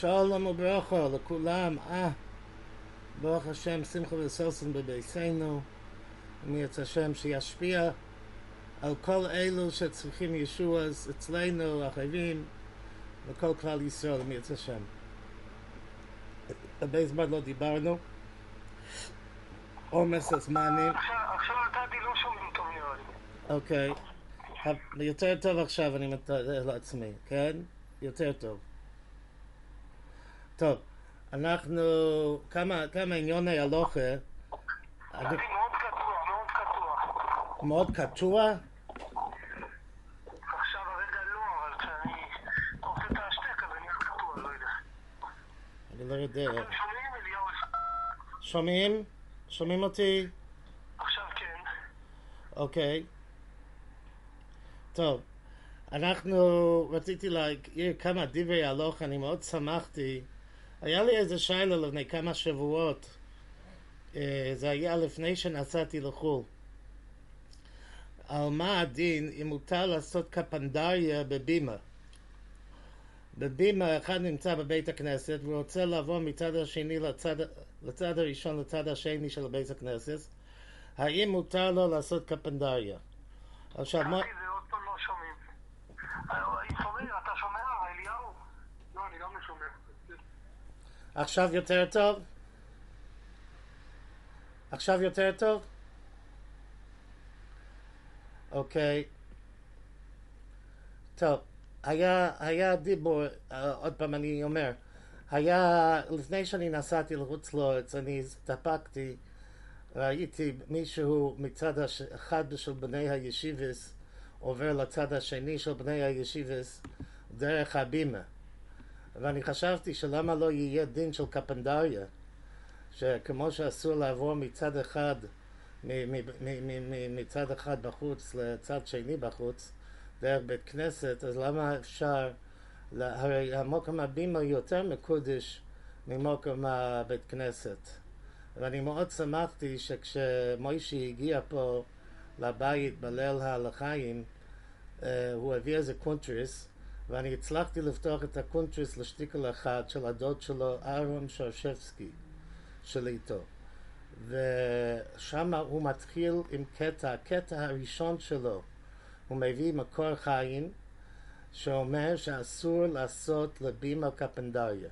שלום וברכה לכולם, אה, ברוך השם, שמחה וסוסן בביתנו, ומירץ השם שישפיע על כל אלו שצריכים ישוע אצלנו, אחרים, וכל כלל ישראל, מירץ השם. הרבה זמן לא דיברנו, עומס הזמנים, עכשיו נתתי לא שומעים טוב נראה לי. אוקיי, יותר טוב עכשיו אני מתאר לעצמי, כן? יותר טוב. טוב, אנחנו, כמה, כמה עניוני הלוכה, אני- נתתי מאוד קטוע, מאוד קטוע. מאוד קטוע, עכשיו הרגע לא, אבל כשאני עושה את ההשתק אז אני נהיה קטוע, לא יודע. אני לא יודע. אתם שומעים אליהו? שומעים? שומעים אותי? עכשיו כן. אוקיי. טוב, אנחנו, רציתי להעיר כמה דברי הלוך, אני מאוד שמחתי. היה לי איזה שיילה לפני כמה שבועות. אה, זה היה לפני שנסעתי לחו"ל. על מה הדין אם מותר לעשות קפנדריה בבימה. בבימה אחד נמצא בבית הכנסת והוא רוצה לעבור מצד השני לצד, לצד הראשון לצד השני של בית הכנסת האם מותר לו לעשות קפנדריה? עכשיו מה... נתתי זה עוד פעם לא שומעים. אה, איתמר, אתה שומע? אליהו? לא, אני גם לא שומע. עכשיו יותר טוב? עכשיו יותר טוב? אוקיי. טוב, היה, היה דיבור, אה, עוד פעם אני אומר, היה, לפני שאני נסעתי לחוץ לארץ, אני הסתפקתי, ראיתי מישהו מצד הש- אחד של בני הישיבס עובר לצד השני של בני הישיבס דרך הבימה. ואני חשבתי שלמה לא יהיה דין של קפנדריה, שכמו שאסור לעבור מצד אחד, מצד אחד בחוץ לצד שני בחוץ, דרך בית כנסת, אז למה אפשר, הרי המקום הבימה יותר מקודש ממקום הבית כנסת. ואני מאוד שמחתי שכשמוישי הגיע פה לבית בליל הלחיים, אה, הוא הביא איזה קונטריס, ואני הצלחתי לפתוח את הקונטריס לשטיקל אחד של הדוד שלו, אהרון שרשבסקי, שליט"א. ושם הוא מתחיל עם קטע, הקטע הראשון שלו, הוא מביא מקור חיים, שאומר שאסור לעשות לבימה קפנדריה.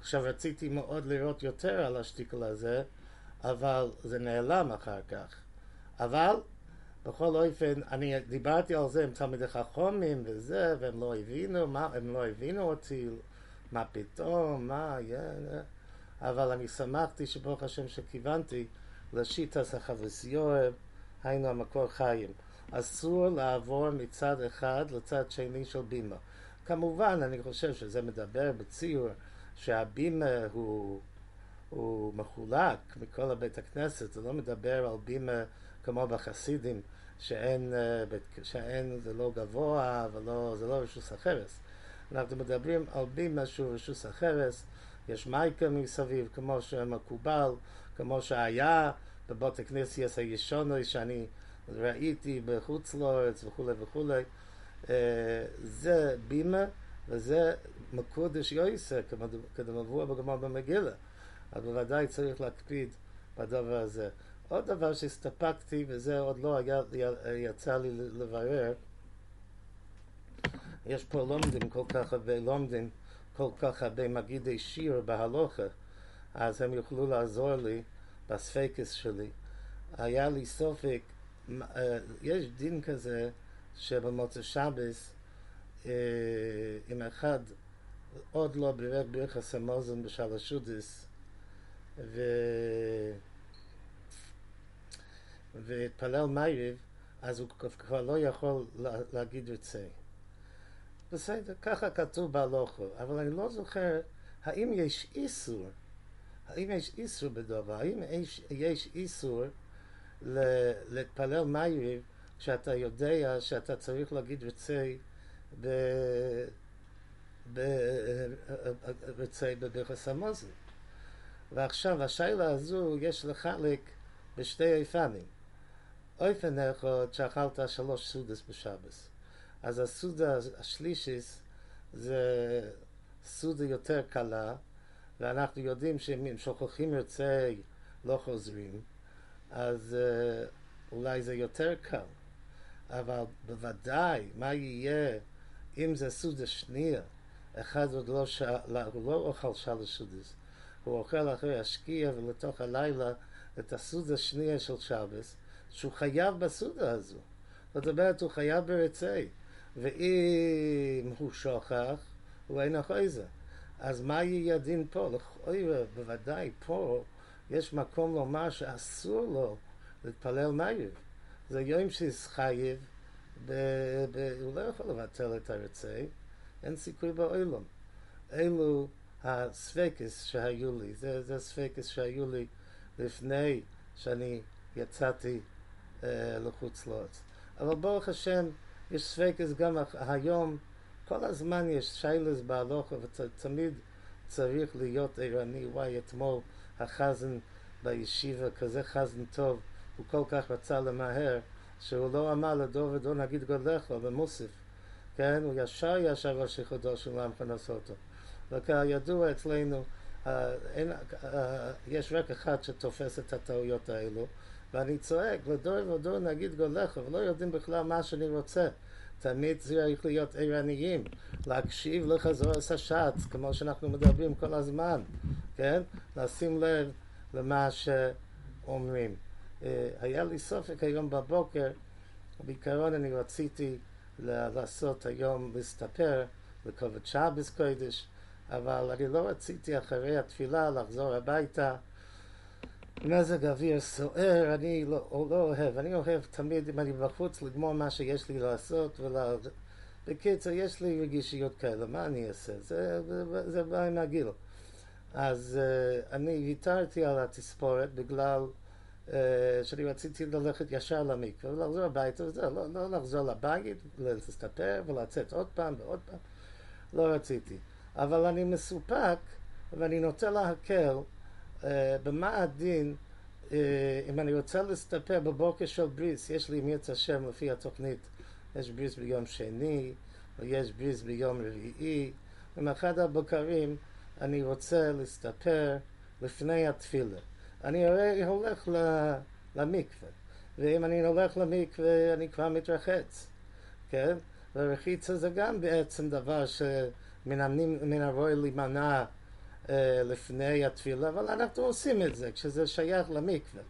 עכשיו רציתי מאוד לראות יותר על השטיקל הזה, אבל זה נעלם אחר כך. אבל בכל אופן, אני דיברתי על זה עם תלמידי חכמים וזה, והם לא הבינו, מה, הם לא הבינו אותי, מה פתאום, מה, יא, יא. אבל אני שמחתי שברוך השם שכיוונתי לשיטס החבסיור, היינו המקור חיים. אסור לעבור מצד אחד לצד שני של בימה. כמובן, אני חושב שזה מדבר בציור שהבימה הוא, הוא מחולק מכל הבית הכנסת, זה לא מדבר על בימה כמו בחסידים, שאין, אה, שאין, זה לא גבוה ולא, זה לא רשוס החרס. אנחנו מדברים על בימה שהוא רשוס החרס, יש מייקה מסביב, כמו שמקובל, כמו שהיה בבית הכנסייס הישוני שאני ראיתי בחוץ לארץ וכולי וכולי. אה, זה בימה וזה מקודש יויסר, כדמבוע בגמר במגילה. אז בוודאי צריך להקפיד בדבר הזה. עוד דבר שהסתפקתי, וזה עוד לא היה, יצא לי לברר, יש פה לומדים כל כך הרבה לומדים, כל כך הרבה מגידי שיר בהלוכה, אז הם יוכלו לעזור לי בספקס שלי. היה לי סופק, אה, יש דין כזה שבמוצא שבס, אה, אם אחד עוד לא בירך ברכס המוזן בשלשודס, ו... והתפלל מייריב, אז הוא כבר לא יכול לה- להגיד יוצא. בסדר, ככה כתוב בהלוכו, אבל אני לא זוכר האם יש איסור, האם יש איסור בדבר, האם יש, יש איסור להתפלל מייריב כשאתה יודע שאתה צריך להגיד יוצא ב... רצי בברכס המוזן. ועכשיו, השאלה הזו יש לחלק בשתי אופנים. אופן אחד שאכלת שלוש סודס בשבס. אז הסודה השלישיס זה סעודה יותר קלה, ואנחנו יודעים שאם שוכחים יוצאי לא חוזרים, אז uh, אולי זה יותר קל. אבל בוודאי, מה יהיה אם זה סעודה שנייה? אחד עוד לא, ש... הוא לא אוכל שלוש סעודס, הוא אוכל אחרי השקיע ולתוך הלילה את הסעודה השנייה של שבס, שהוא חייב בסעודה הזו. זאת אומרת, הוא חייב ברצי. ואם הוא שוכח, הוא אין אחרי זה. אז מה יהיה הדין פה? לכאורה, בוודאי פה יש מקום לומר שאסור לו להתפלל מהיר. זה יום חייב, ב... ב... הוא לא יכול לבטל את הרצי, אין סיכוי בעולם. אלו הספקס שהיו לי, זה, זה הספקס שהיו לי לפני שאני יצאתי לחוץ לארץ. אבל ברוך השם, יש ספקס גם היום, כל הזמן יש שיילס בהלוכה ותמיד צריך להיות ערני. וואי, אתמול החזן בישיבה, כזה חזן טוב, הוא כל כך רצה למהר, שהוא לא אמר לדור ודור נגיד גודלך במוסיף, כן? הוא ישר ישר ראש יחודו של עמך נסותו. וכידוע אצלנו, אה, אין, אה, יש רק אחד שתופס את הטעויות האלו, ואני צועק לדור ודור נגיד גודלך, ולא יודעים בכלל מה שאני רוצה. תמיד צריך להיות ערניים, להקשיב לחזור השעץ, כמו שאנחנו מדברים כל הזמן, כן? לשים לב למה שאומרים. אה, היה לי סופק היום בבוקר, בעיקרון אני רציתי לעשות היום, להסתפר לכובד שבס קודש, אבל אני לא רציתי אחרי התפילה לחזור הביתה. מזג אוויר סוער, אני לא, לא אוהב, אני אוהב תמיד אם אני בחוץ לגמור מה שיש לי לעשות ולה... בקיצור, יש לי רגישויות כאלה, מה אני אעשה? זה, זה, זה בא עם הגיל. אז uh, אני ויתרתי על התספורת בגלל uh, שאני רציתי ללכת ישר למקווה ולחזור הביתה וזה, לא, לא לחזור לבית, להסתפר ולצאת עוד פעם ועוד פעם, לא רציתי. אבל אני מסופק ואני נוטה להקל במה הדין uh, אם אני רוצה להסתפר בבוקר של בריס, יש לי מיץ השם לפי התוכנית, יש בריס ביום שני, ויש בריס ביום רביעי, ומאחד הבוקרים אני רוצה להסתפר לפני התפילה. אני הרי הולך למקווה, ואם אני הולך למקווה אני כבר מתרחץ, כן? ורחיצה זה גם בעצם דבר שמן הרוי להימנע אה, לפני התפילה, אבל אנחנו עושים את זה כשזה שייך למקווה,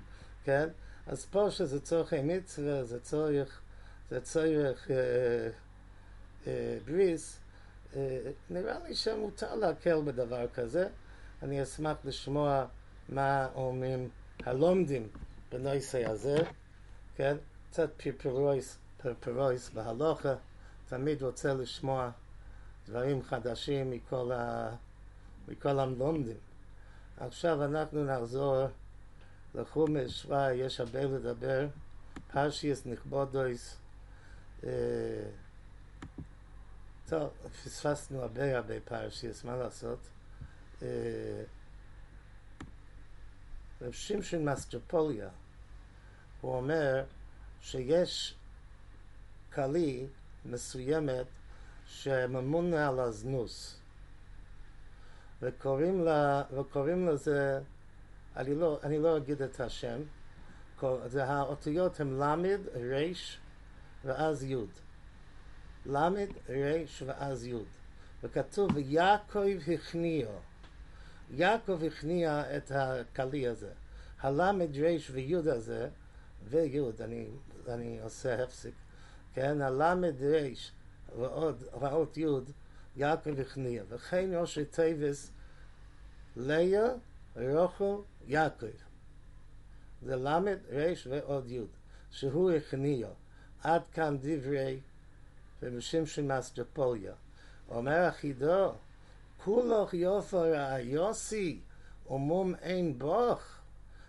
כן? אז פה שזה צורכי מצווה, זה צורך, זה צורך אה, אה, בריס, אה, נראה לי שמותר להקל בדבר כזה. אני אשמח לשמוע מה אומרים הלומדים בנושא הזה, כן? קצת פרפרויס, פרפרויס בהלוכה, תמיד רוצה לשמוע דברים חדשים מכל, ה... מכל הלומדים. עכשיו אנחנו נחזור לחומש, וואי, יש הרבה לדבר, פרשיס נכבודויס, אה, טוב, פספסנו הרבה הרבה פרשיס, מה לעשות? אה, רב שמשון מסטרפוליה, הוא אומר שיש כלי מסוימת שממונה על הזנוס וקוראים, לה, וקוראים לזה, אני לא, אני לא אגיד את השם, זה האותיות הן למד, ריש ואז יוד. למד, ריש ואז יוד. וכתוב, ויעקב הכניעו. יעקב הכניע את הכלי הזה. הלמד, ריש ויוד הזה, ויוד, אני, אני עושה הפסיק, כן, הלמד, ריש ועוד, ועוד יוד, יעקב הכניע. וכן ראשי תיבות, לאה, רחל, יעקב. זה למד, ריש ועוד יוד, שהוא הכניע. עד כאן דברי רבי שמשון מאוסטרופוליה. אומר החיד"א, כולך יפה רעייתי, ומום אין בך.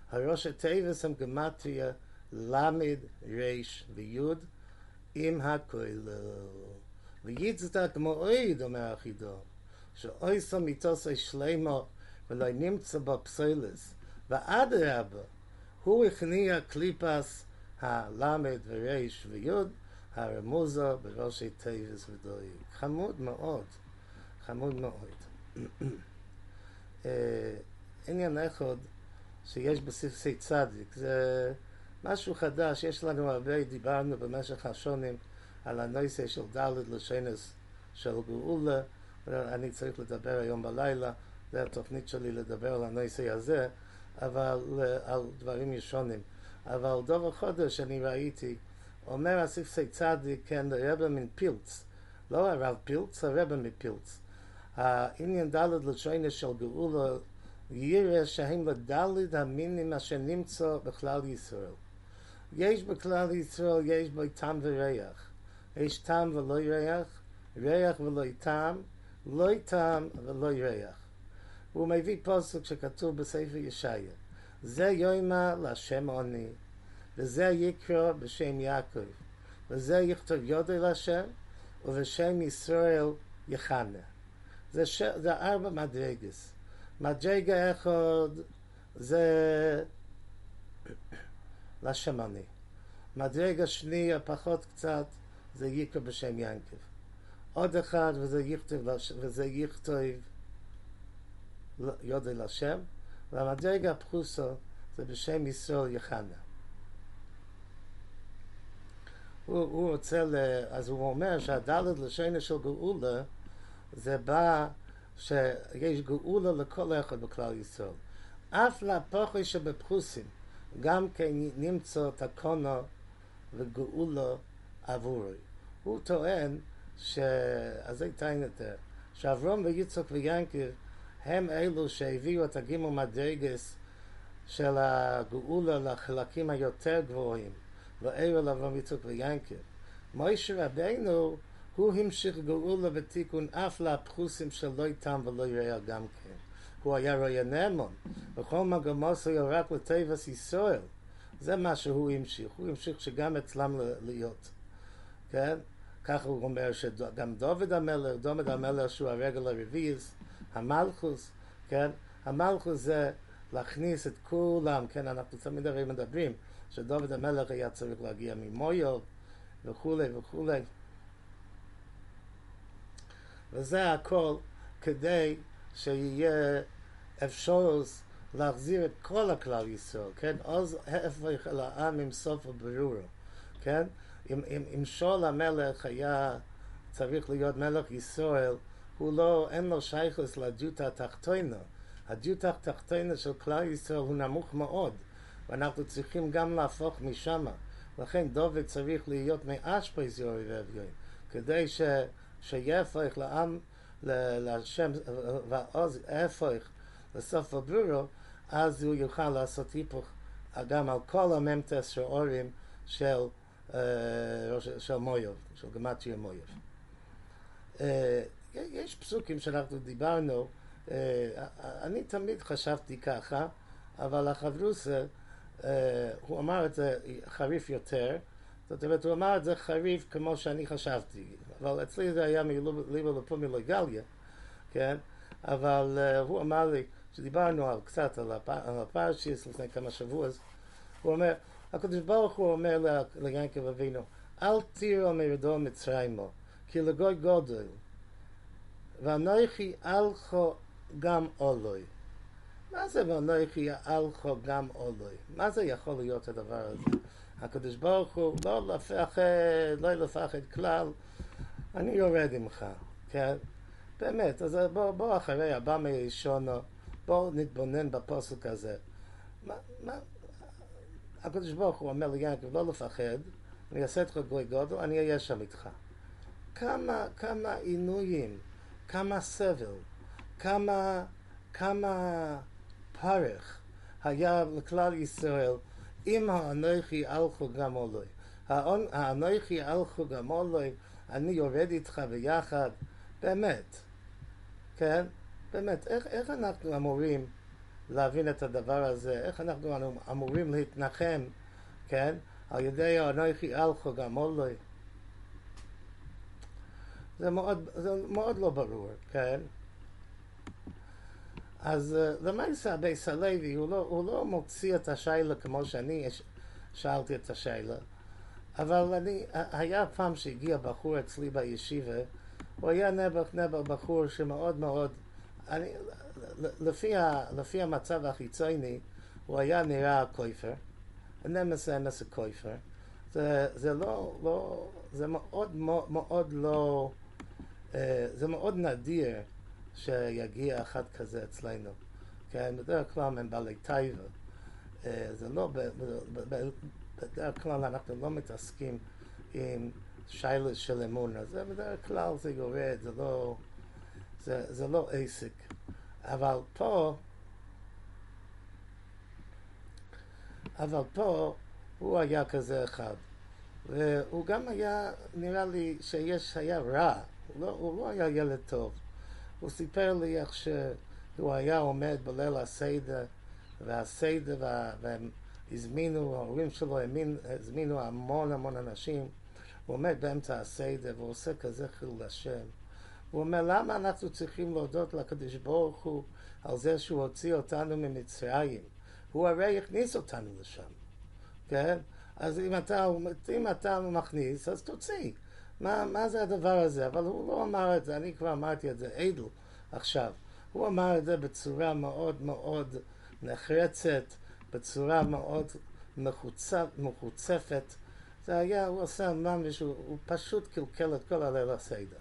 הראשי תיבות הם גימטריה למד, ריש ויוד, עם הכולל. ויצדק מאוד, אומר החיד"א, שהייתה מיטתו שלמה ולא נמצא בו פסולת, ואדרבה, הוא הכניע קליפת הלמד וריש ויוד, הרמוזה בראשי תיבות ודוי. חמוד מאוד, חמוד מאוד. אה, עניין אחד שיש בספסי צדיק, זה משהו חדש, יש לנו הרבה, דיברנו במשך השונים על הנושא של ד' לשנס של גאולה, אני צריך לדבר היום בלילה, זה התוכנית שלי לדבר על הנושא הזה, אבל על דברים ישונים. אבל דבר חודש אני ראיתי, אומר הספסי צדיק, כן, רבא מן פילץ, לא הרב פילץ, הרבא מפילץ. העניין ד' לשונס של גאולה יראה שהם לדלת המינים אשר נמצא בכלל ישראל. יש בכלל ישראל, יש בו טעם וריח. יש טעם ולא ריח, ריח ולא טעם, לא טעם ולא ריח. הוא מביא פוסק שכתוב בספר ישעיה. זה יוימה להשם עוני, וזה יקרא בשם יעקב, וזה יכתוב יודי להשם, ובשם ישראל יחנה. זה, ש... זה ארבע מדרגס. מדרגה אחד זה לשמני. מדרגה שנייה, פחות קצת, זה יקרא בשם ינקב. עוד אחד, וזה יכתוב, וזה יכתוב יודי לשם, והמדרגה הפחוסו זה בשם ישראל יחנה. הוא, הוא רוצה, ל... אז הוא אומר שהדלת לשנה של גאולה זה בא שיש גאולה לכל אחד בכלל ישראל. אף לפוחי שבפחוסים גם כן נמצא תקונו וגאולה עבורי. הוא טוען ש... אז זה טען יותר, שאברום ויצחק ויינקר הם אלו שהביאו את הגימל מדרגס של הגאולה לחלקים היותר גבוהים, ואלו לאברום יצחק ויינקר. מוישה רבינו הוא המשיך גאולה ותיקון אף לפחוסים שלא איתם ולא יראה גם כן. הוא היה רואה נאמון, וכל מגמוס היה רק לטבעס ישראל. זה מה שהוא המשיך, הוא המשיך שגם אצלם להיות, כן? ככה הוא אומר שגם דוד המלך, דוד המלך שהוא הרגל הרביעיס, המלכוס, כן? המלכוס זה להכניס את כולם, כן? אנחנו תמיד הרי מדברים שדוד המלך היה צריך להגיע ממויו וכולי וכולי. וזה הכל כדי שיהיה אפשרות להחזיר את כל הכלל ישראל, כן? אז הפך אל העם עם סוף הברור, כן? אם, אם, אם שאול המלך היה צריך להיות מלך ישראל, הוא לא, אין לו שייכוס לג'וטה התחתונה. הג'וטה התחתונה של כלל ישראל הוא נמוך מאוד, ואנחנו צריכים גם להפוך משם. לכן דוד צריך להיות מאשפז יורי ואביון, כדי ש... שיהפך לעם, להשם, ואז יהפך לסוף הברורו, אז הוא יוכל לעשות היפוך גם על כל הממתס של אורים של, של מויוב, של גמטריה מויוב. יש פסוקים שאנחנו דיברנו, אני תמיד חשבתי ככה, אבל החברוסה, הוא אמר את זה חריף יותר, זאת אומרת, הוא אמר את זה חריף כמו שאני חשבתי, אבל אצלי זה היה מליבו לפו מלגליה, כן? אבל uh, הוא אמר לי, כשדיברנו קצת. על הפרשיס לפני כמה שבועות, הוא אומר, הקדוש ברוך הוא אומר ליעקב אבינו, אל תירו מרדו מצרימו, כי לגוי גודל, ואנוכי אלכו גם אולוי. מה זה ואנוכי אלכו גם אולוי? מה זה יכול להיות הדבר הזה? הקדוש ברוך הוא לא לפחד, לא לפחד כלל, אני יורד ממך, כן? באמת, אז בוא, בוא אחרי הבא מראשונו, בוא נתבונן בפוסק הזה. מה, מה, הקדוש ברוך הוא אומר ליעקב לא לפחד, אני אעשה אותך גוי גודל, אני אהיה שם איתך. כמה, כמה עינויים, כמה סבל, כמה, כמה פרך היה לכלל ישראל אם האנוכי אלכו גם עולוי. האנוכי אלכו גם עולוי, אני יורד איתך ביחד, באמת, כן? באמת, איך, איך אנחנו אמורים להבין את הדבר הזה? איך אנחנו אמורים להתנחם, כן? על ידי האנוכי אלכו גם עולוי. זה מאוד, זה מאוד לא ברור, כן? אז למעשה בייס הלוי הוא לא, הוא לא מוציא את השיילה כמו שאני שאלתי את השיילה, אבל אני, היה פעם שהגיע בחור אצלי בישיבה, הוא היה נעבך נעבך בחור שמאוד מאוד אני, לפי, ה, לפי המצב החיצוני, הוא היה נראה קויפר, נמס אמס קויפר. זה, זה לא, לא, זה מאוד מאוד לא, אה, זה מאוד נדיר שיגיע אחד כזה אצלנו. כן, בדרך כלל הם בעלי טייבה. אה, זה לא, בדרך כלל אנחנו לא מתעסקים עם שיילס של אמונה. זה בדרך כלל זה יורד, זה לא, זה, זה לא עסק. אבל פה, אבל פה הוא היה כזה אחד. והוא גם היה, נראה לי שיש, היה רע, הוא לא, הוא לא היה ילד טוב. הוא סיפר לי איך שהוא היה עומד בליל הסדר, והסדר, וה, והם הזמינו, ההורים שלו הזמינו המון המון אנשים. הוא עומד באמצע הסדר והוא עושה כזה חילול השם. הוא אומר, למה אנחנו צריכים להודות לקדוש ברוך הוא על זה שהוא הוציא אותנו ממצרים? הוא הרי הכניס אותנו לשם, כן? אז אם אתה, אם אתה מכניס, אז תוציא. מה, מה זה הדבר הזה? אבל הוא לא אמר את זה, אני כבר אמרתי את זה, עדל עכשיו. הוא אמר את זה בצורה מאוד מאוד נחרצת, בצורה מאוד מחוצפ, מחוצפת. זה היה, הוא עושה ממש, הוא, הוא פשוט קלקל את כל הליל הסדר,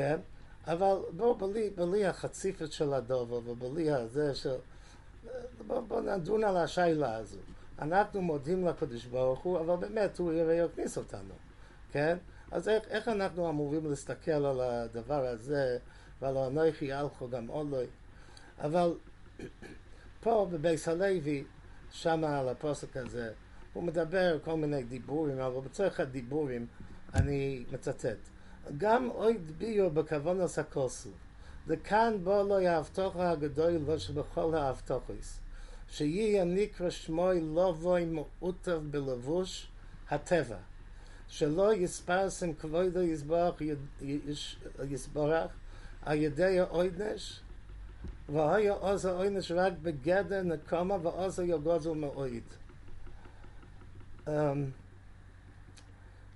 כן? אבל בואו, בלי, בלי החציפת של הדובר ובלי הזה של... בואו בוא נדון על השאלה הזו. אנחנו מודים לקדוש ברוך הוא, אבל באמת הוא הרי יכניס אותנו, כן? אז איך, איך אנחנו אמורים להסתכל על הדבר הזה ועל אנוכי אלכו גם עולוי? אבל פה בבייס הלוי, שם על הפוסק הזה, הוא מדבר כל מיני דיבורים, אבל בצורך הדיבורים אני מצטט. גם אויד ביו בכוון עשה כוסו, וכאן בו לא יהבתוך הגדול לא שבכל האבטוחוס. שיהיה נקרא שמוי לא בוי מעוטב בלבוש הטבע. שלא יספרסם כבודו יסברך, יסברך על ידי האוידנש, והיה עוז האוידנש רק בגדר נקומה ועוז יגוזו מאויד. Um,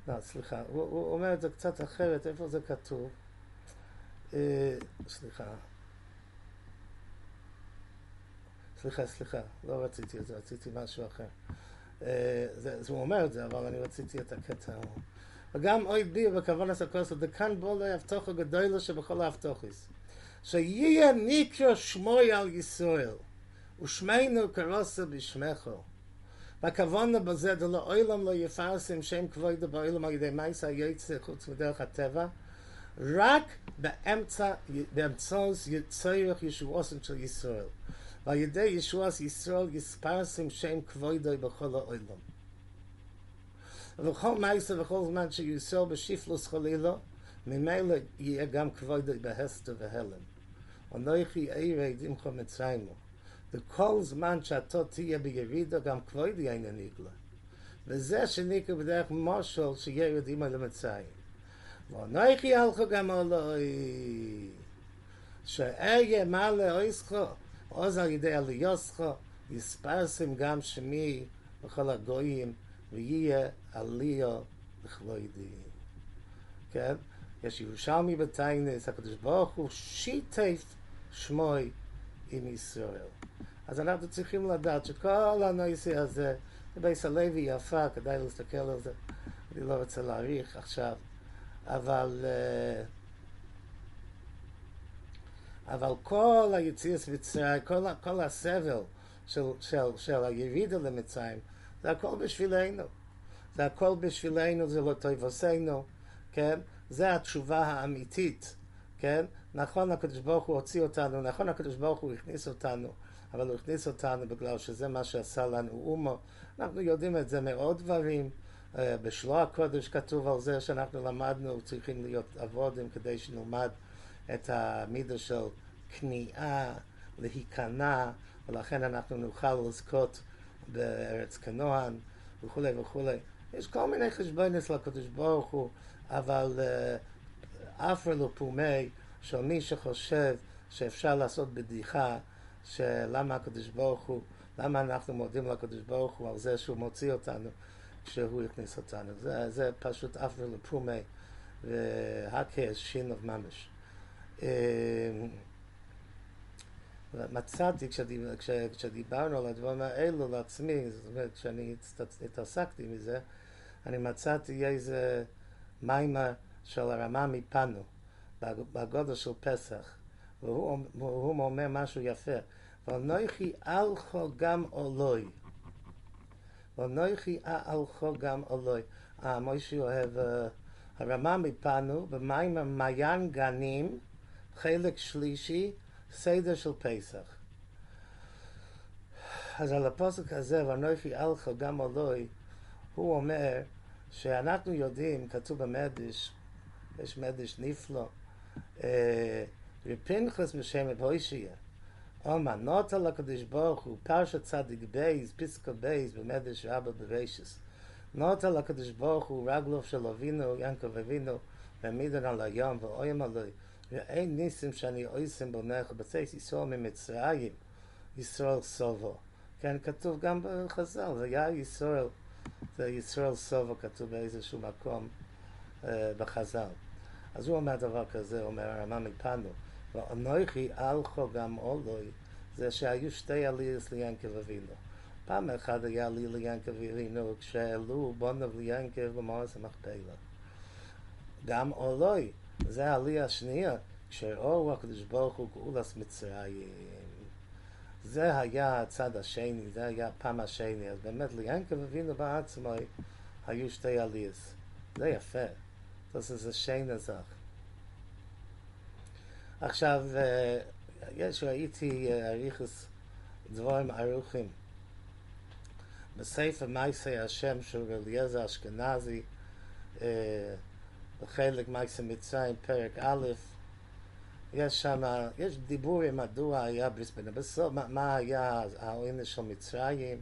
לא, סליחה, הוא, הוא אומר את זה קצת אחרת, איפה זה כתוב? Uh, סליחה. סליחה, סליחה, לא רציתי את זה, רציתי משהו אחר. אה, זה, הוא אומר את זה, אבל אני רציתי את הקטע. וגם אוי בי בכוון עשה כוסו, דכאן בו לא יבטוח הגדולה שבכל האבטוחס. שיהיה נקרא שמוי על ישראל, ושמנו כרוסה בשמכו. והכוונה בזה, דלא אוילם לא יפרסם שם כבוד באוילם על ידי מייס היוצא חוץ מדרך הטבע, רק באמצע, באמצעוס יצורך ישועוסם של ישראל. ועל ידי ישועס ישראל יספרסם שם כבודו בכל העולם. ובכל מייסה וכל זמן שישראל בשיפלוס חלילו, ממילא יהיה גם כבודו בהסתר והלם. אנוכי ערד עמך מצרימו. de kolz man cha tot ye bi gevid do gam kvoid ye in nigle ve ze shnik ob der moshol ze ye yodim al matzay va nay khi al kho gam al ay she ay mal ays kho oz ay de al yos kho is gam shmi ve khol goyim ve ye al liyo kvoid ken? Yes yu shami betayne sakdish bokh u shitayf shmoy israel אז אנחנו צריכים לדעת שכל הנושא הזה, זה בייס הלוי יפה, כדאי להסתכל על זה. אני לא רוצה להאריך עכשיו, אבל... Uh, אבל כל היציאס מצרים, כל, כל הסבל של, של, של הירידה למצרים, זה הכל בשבילנו. זה הכל בשבילנו, זה לא טויבוסנו, כן? זה התשובה האמיתית, כן? נכון הקדוש ברוך הוא הוציא אותנו, נכון הקדוש ברוך הוא הכניס אותנו, אבל הוא הכניס אותנו בגלל שזה מה שעשה לנו אומו. אנחנו יודעים את זה מעוד דברים. בשלוע הקודש כתוב על זה שאנחנו למדנו, צריכים להיות עבודים כדי שנלמד את המידה של כניעה, להיכנע, ולכן אנחנו נוכל לזכות בארץ כנוען וכולי וכולי. יש כל מיני חשבונס לקדוש ברוך הוא, אבל אף לא פומי של מי שחושב שאפשר לעשות בדיחה שלמה הקדוש ברוך הוא, למה אנחנו מודים לקדוש ברוך הוא על זה שהוא מוציא אותנו כשהוא הכניס אותנו. זה, זה פשוט אף לא פומי והכס שין of ממש. מצאתי, כשדיב, כש, כשדיברנו על הדברים האלו לעצמי, זאת אומרת, כשאני התעסקתי מזה, אני מצאתי איזה מיימר של הרמה מפנו, בגודל של פסח, והוא, אומר משהו יפה, ונויכי אלכו גם עולוי. ונויכי אלכו גם עולוי. אה, מוישי אוהב, uh, הרמה מפנו, במיימר מעיין גנים, חלק שלישי, סדר של פסח. אז על הפוסק הזה, ונויכי אלכו גם עולוי, הוא אומר שאנחנו יודעים, כתוב במדש, יש מדש נפלא, Re Pinchas Mishem et mit Oma, nota la not Baruch Hu, of parsha tzadik beis, pisco beis, be rabba bereishis. Nota la lot Baruch Hu, raglov shal avinu, yanko vavinu, ve midan al ayam, ve aloi, ve ein nisim shani oisim bo nech, ve tzeis yisro mitzrayim, yisro sovo. Ken katuv gam ba chazal, ve ya yisro el, ve yisro el sovo katuv ba איזה שהוא מקום בחזל. אז הוא אומר דבר כזה, אומר הרמה מפנו, ואנוכי אלכו גם אולוי, זה שהיו שתי עליות ליענקב אבינו. פעם אחת היה עלי ליענקב אבינו, כשהעלו בונב ליענקב במורס המכפלה. גם אולוי, זה העלייה השנייה, כשראו הקדוש ברוך הוא גאולס מצרים. זה היה הצד השני, זה היה הפעם השני, אז באמת ליענקב אבינו בעצמו היו שתי עליות. זה יפה. זה שיין זך. עכשיו, יש, ראיתי אריכוס דבורים ארוכים בספר מייסי השם של אליעזר אשכנזי, בחלק מייסי מצרים, פרק א', יש שם, יש דיבורים מדוע היה בריסבן, בסוף, מה, מה היה העונש של מצרים,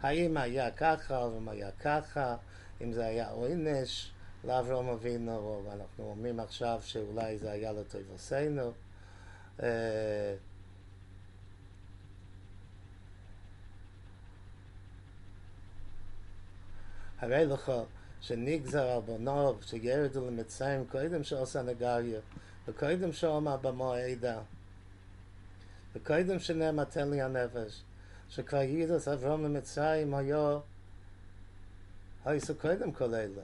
האם היה ככה, או אם היה ככה, אם זה היה עונש, לאברהם אבינו, ואנחנו אומרים עכשיו שאולי זה היה לטובתנו. הרי לך שנגזר על בנוב שירדו למצרים קודם שעושה נגריה וקודם שאומר במועדה וקודם שנאמתן לי הנפש שכבר יידס אברהם למצרים היה היו קודם כל אלה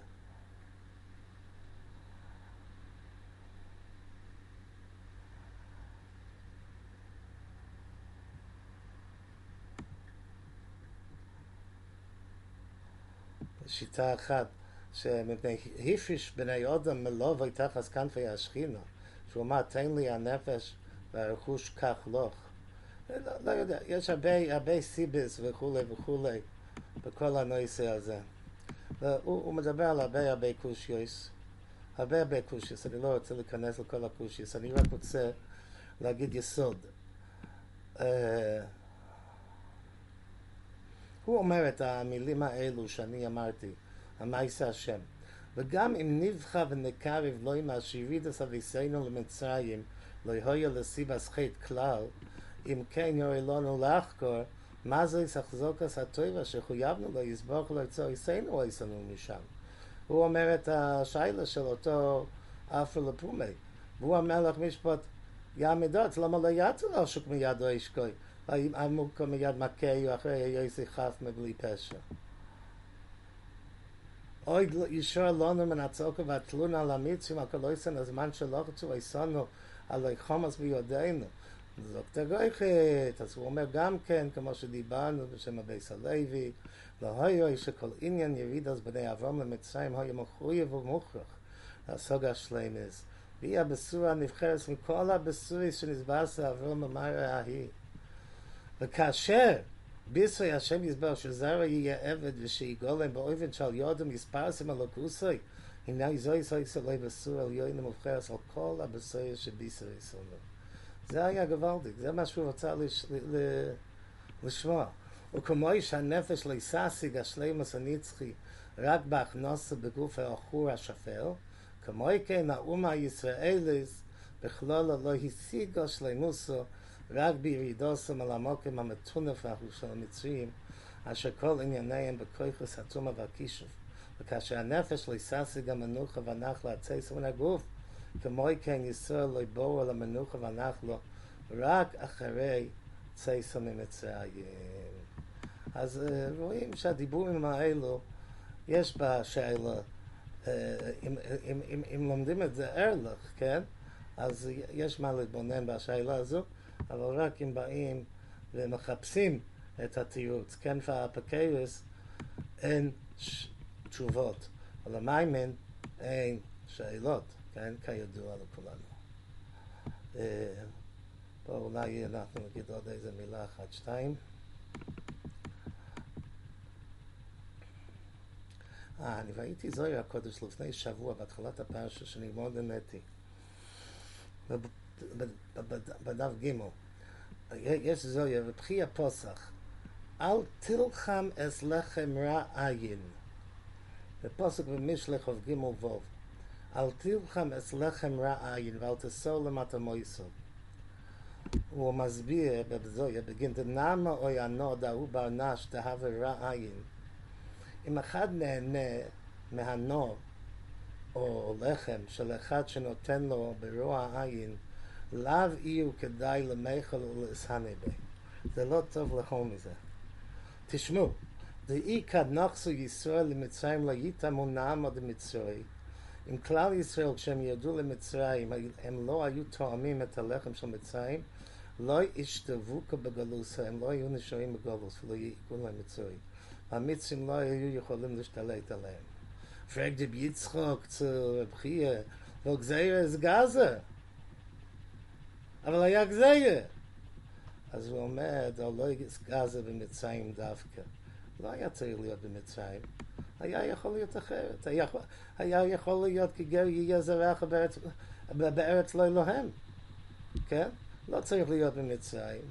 שיטה אחת, שמפני הפריש בני אודם מלובו תחת כנפי השכינה, שהוא אמר תן לי הנפש והרכוש כך לוך. לא, לא יודע, יש הרבה, הרבה סיבס וכולי וכולי בכל הנושא הזה. הוא, הוא מדבר על הרבה הרבה קושיוס, הרבה הרבה קושיוס, אני לא רוצה להיכנס לכל הקושיוס, אני רק רוצה להגיד יסוד. Uh, הוא אומר את המילים האלו שאני אמרתי, המייסה השם. וגם אם נבחה ונקרב לא עם השירידס אביסנו למצרים, לא יהיה לסיבס חטא כלל, אם כן יורי לנו לחקור, מה זה יסחזוקס הטויבה שחויבנו לו, יסבוך לו יצור יסנו או יסנו משם. הוא אומר את השיילה של אותו אפרו לפומי. והוא אומר לך משפט, יא מדות, למה לא יצא לו שוק או ישקוי? המוקו מיד מכה אחרי היוסי חף מבלי פשע. אוי ישר לנו מן הצוקה והתלונה על המצרים, על כל אויסן הזמן שלא רצו ויסנו על חומס ביודענו. זאת תגויכת, אז הוא אומר גם כן, כמו שדיברנו בשם הביס הלוי, לא היה שכל עניין יריד אז בני אברהם למצרים היה מחויב ומוכרח לעסוק השלמס. והיא הבשורה הנבחרת מכל הבשורי שנסברס אברהם אמר ההיא. וכאשר ביסוי השם יסבר שזרע יהיה עבד ושיגולם באופן של יודם יספרסם על הכוסוי הנה זוי זוי סלוי בסור על יוין המובחרס על כל הבשוי שביסוי סלו זה היה גוואלדיק, זה מה שהוא רצה לש... ל... לשמוע. וכמו שהנפש לא יססיג השלימוס הנצחי רק בהכנוסה בגוף האחור השפל כמו כן האומה הישראליס בכלול לא השיגו שלימוסו רק בירידוסם על המוקם המטונף של המצרים, אשר כל ענייניהם בכויכוס התומה והכישוף. וכאשר הנפש לא יססיג המנוחה והנחלה הצייס מן הגוף, כמו כן ישראל לא יבואו על המנוחה והנחלה רק אחרי צייסו ממצרים. אז אה, רואים שהדיבורים האלו, יש בשאלה, אה, אם, אם, אם, אם לומדים את זה ארלך, כן? אז יש מה להתבונן בשאלה הזו, אבל רק אם באים ומחפשים את התירוץ, כן, והאפקרס אין ש... תשובות, אבל למיימן אין שאלות, כן, כידוע לכולנו. אה, פה אולי אנחנו נגיד עוד איזה מילה אחת, שתיים. אה, אני ראיתי זוהיר הקודש לפני שבוע, בהתחלת הפרשה, שאני מאוד נהניתי. בדף ג' יש זוהיר, ובכי הפוסח, אל תלחם אס לחם רע עין. בפוסק במשלח of ג' ו' אל תלחם אס לחם רע עין ואל תסור למטה מויסו. הוא מסביר בזויה, בגין דנמה אוי הנוד ההוא ברנש תהווה רע עין. אם אחד נהנה מהנור או לחם של אחד שנותן לו ברוע עין, לאו יהיו כדאי למכל ולסהנה בי. זה לא טוב לאכול מזה. תשמעו, דאי כד נחסו ישראל למצרים לא ייתמו נעם עד מצרי. אם כלל ישראל כשהם ירדו למצרים הם לא היו תואמים את הלחם של מצרים, לא ישתוו כבגלוס, הם לא היו נשארים בגלוס ולא יקרו להם מצרי. המצרים לא היו יכולים להשתלט עליהם. פרק דב יצחוק צו בחייה, לא גזירה זה גזה. אבל היה גזירה. אז הוא אומר, לא גזה במצרים דווקא. לא היה צריך להיות במצרים, היה יכול להיות אחרת, היה, היה יכול להיות כגר יהיה זרעך בארץ, בארץ לא אלוהם, כן? לא צריך להיות במצרים.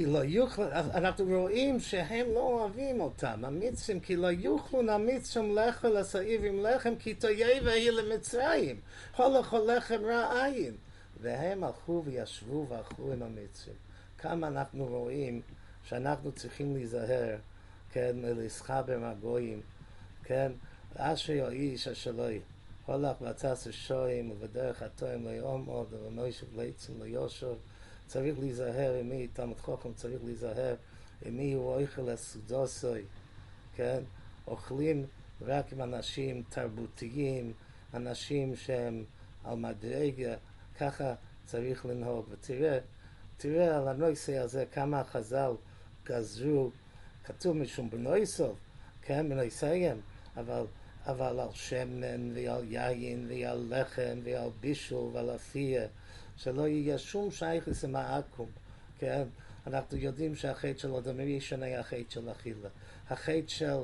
כי לא יוכלו, אנחנו רואים שהם לא אוהבים אותם, המצרים, כי לא יוכלו נמצרים לחם לשעיר עם לחם, כי תהיה ויהי למצרים, הולך הולכם רע עין. והם הלכו וישבו והלכו עם המצרים. כמה אנחנו רואים שאנחנו צריכים להיזהר, כן, מלסחבר מהגויים, כן, אשר האיש אשר לא הולך ועצס השויים ובדרך התואם לא יעמוד ומוישב לעצם לא יושב צריך להיזהר עם מי, תלמוד חוכם צריך להיזהר עם מי הוא אוכל הסודוסוי, כן? אוכלים רק עם אנשים תרבותיים, אנשים שהם על מדרגה, ככה צריך לנהוג. ותראה, תראה על הנושא הזה כמה חז"ל גזרו, כתוב משום בנויסוב, כן, בנויסיים, אבל, אבל על שמן ועל יין ועל לחם ועל בישול ועל אפייה. שלא יהיה שום שייכוס עם העכו"ם, כן? אנחנו יודעים שהחטא של אדם ראשון היה חטא של אכילה. החטא של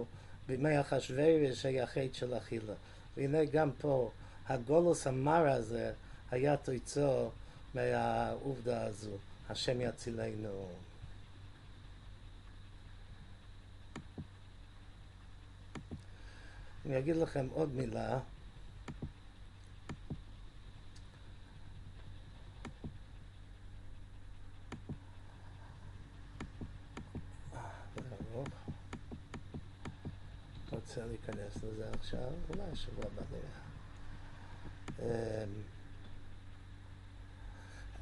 בימי אחשוורש היה חטא של אכילה. והנה גם פה, הגולוס המר הזה היה תוצאו מהעובדה הזו. השם יצילנו. אני אגיד לכם עוד מילה. רוצה להיכנס לזה עכשיו, אולי שבוע הבא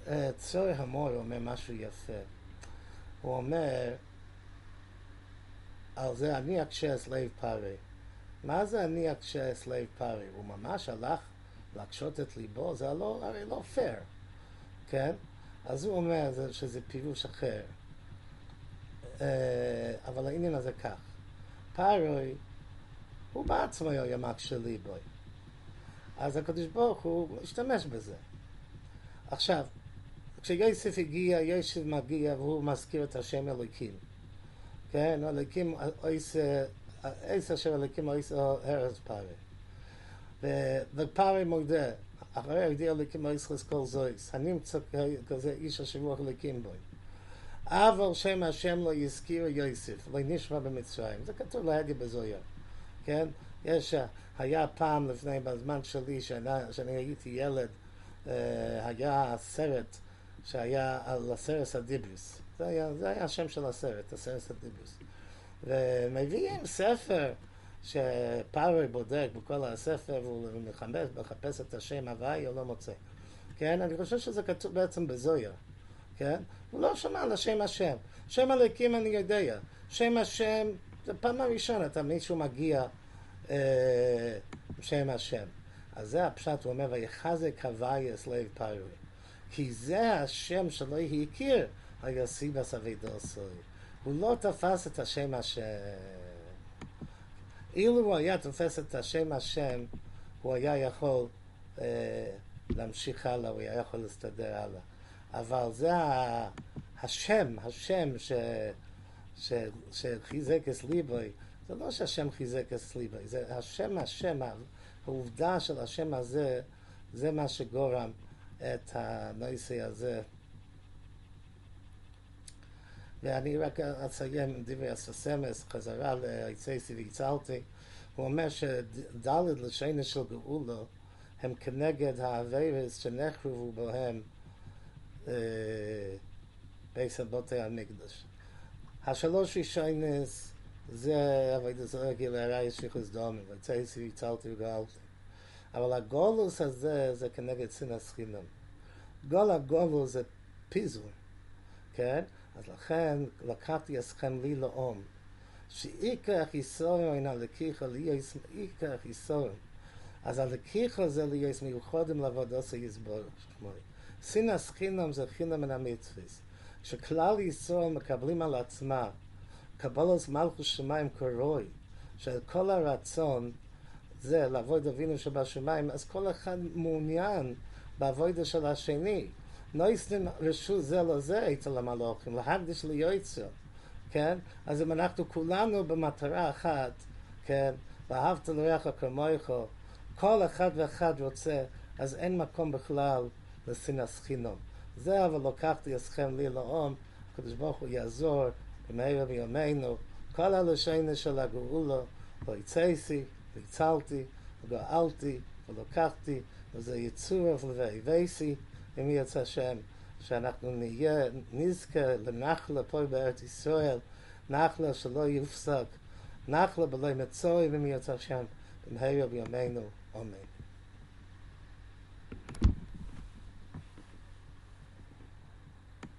נראה. צרור המור אומר משהו יפה. הוא אומר, על זה אני אקשה את לב פרעה. מה זה אני אקשה את לב פרעה? הוא ממש הלך להקשות את ליבו, זה לא, הרי לא פייר, כן? אז הוא אומר שזה פירוש אחר. אבל העניין הזה כך. פארוי הוא בעצמו היה מקשה ליבוי. אז הקדוש ברוך הוא השתמש בזה. עכשיו, כשיוסף הגיע, יוסף מגיע והוא מזכיר את השם אלוקים. כן, אלוקים, אייס אשר אלוקים אייס ארז פארי. ופארי מודה, אחרי הגדיר אלוקים אייס כל זויס, הנמצא כזה איש אשר רוח אלוקים בוי. אבל שם השם לא יזכיר יוסף, לא נשמע במצרים. זה כתוב להגיד בזויר. כן? יש, היה פעם לפני, בזמן שלי, שאני הייתי ילד, היה סרט שהיה על הסרט הדיבריס. זה היה, זה היה השם של הסרט, הסרט הדיבריס. ומביאים ספר שפאוור בודק בכל הספר והוא מחפש, מחפש את השם הוואי, הוא לא מוצא. כן? אני חושב שזה כתוב בעצם בזויה. כן? הוא לא שמע על השם השם. שם הלקים אני יודע. שם השם, זה פעם ראשונה, אתה מישהו מגיע אה, שם השם. אז זה הפשט, הוא אומר, ויחזק הווייס לב פאוור. כי זה השם שלא הכיר, היה סיבס אבידוסוי. הוא לא תפס את השם השם. אילו הוא היה תופס את השם השם, הוא היה יכול אה, להמשיך הלאה, הוא היה יכול להסתדר הלאה. אבל זה השם, השם ש, ש, שחיזק את ליבוי, זה לא שהשם חיזק את ליבוי, זה השם, השם, העובדה של השם הזה, זה מה שגורם את הנושא הזה. ואני רק אציין דברי הססמס, חזרה לעצייסי והצלתי, הוא אומר שד' לשונות של גאולה הם כנגד האווירס שנחרבו בהם בהם בתי המקדש. השלוש ראשונות זה עבודה זרה גילוי עריות שפיכות דמים, והוצאתי והצלתי וגאלתי. אבל הגלות הזה זה כנגד שנאת חינם. כל הגלות זה פיזון, כן? אז לכן לקחתי אסכם לי לאום. שאיקח איסורם אין הלקיחה לי יש איקח איסורם. אז הלקיחה זה לי יש מיוחדים לעבוד עושה יסבור שמוי. סינס חינם זה חינם מן המצוויס. שכלל ישראל מקבלים על עצמה קבלוס מלכוס שמיים קרוי, של כל הרצון זה לעבוד אבינו שבשמיים, אז כל אחד מעוניין בעבודה של השני. נויסטן רשו זה לזה אצל המלוכים, להקדיש ליועצו, כן? אז אם אנחנו כולנו במטרה אחת, כן? ואהבת לרעך כמוך, כל אחד ואחד רוצה, אז אין מקום בכלל לשנאס חינום. זה אבל לקחתי אסכם לי לאום, הקדוש ברוך הוא יעזור במהרה בימינו, כל הלשנה של הגאולה, לא יצאסי, והצלתי, וגאלתי, ולקחתי, וזה יצור ולוויסי, אם יצא השם, שאנחנו נהיה, נזכה לנחלה פה בארץ ישראל, נחלה שלא יופסק, נחלה בלא מצוי, אם יצא השם, במהרה בימינו, אמן.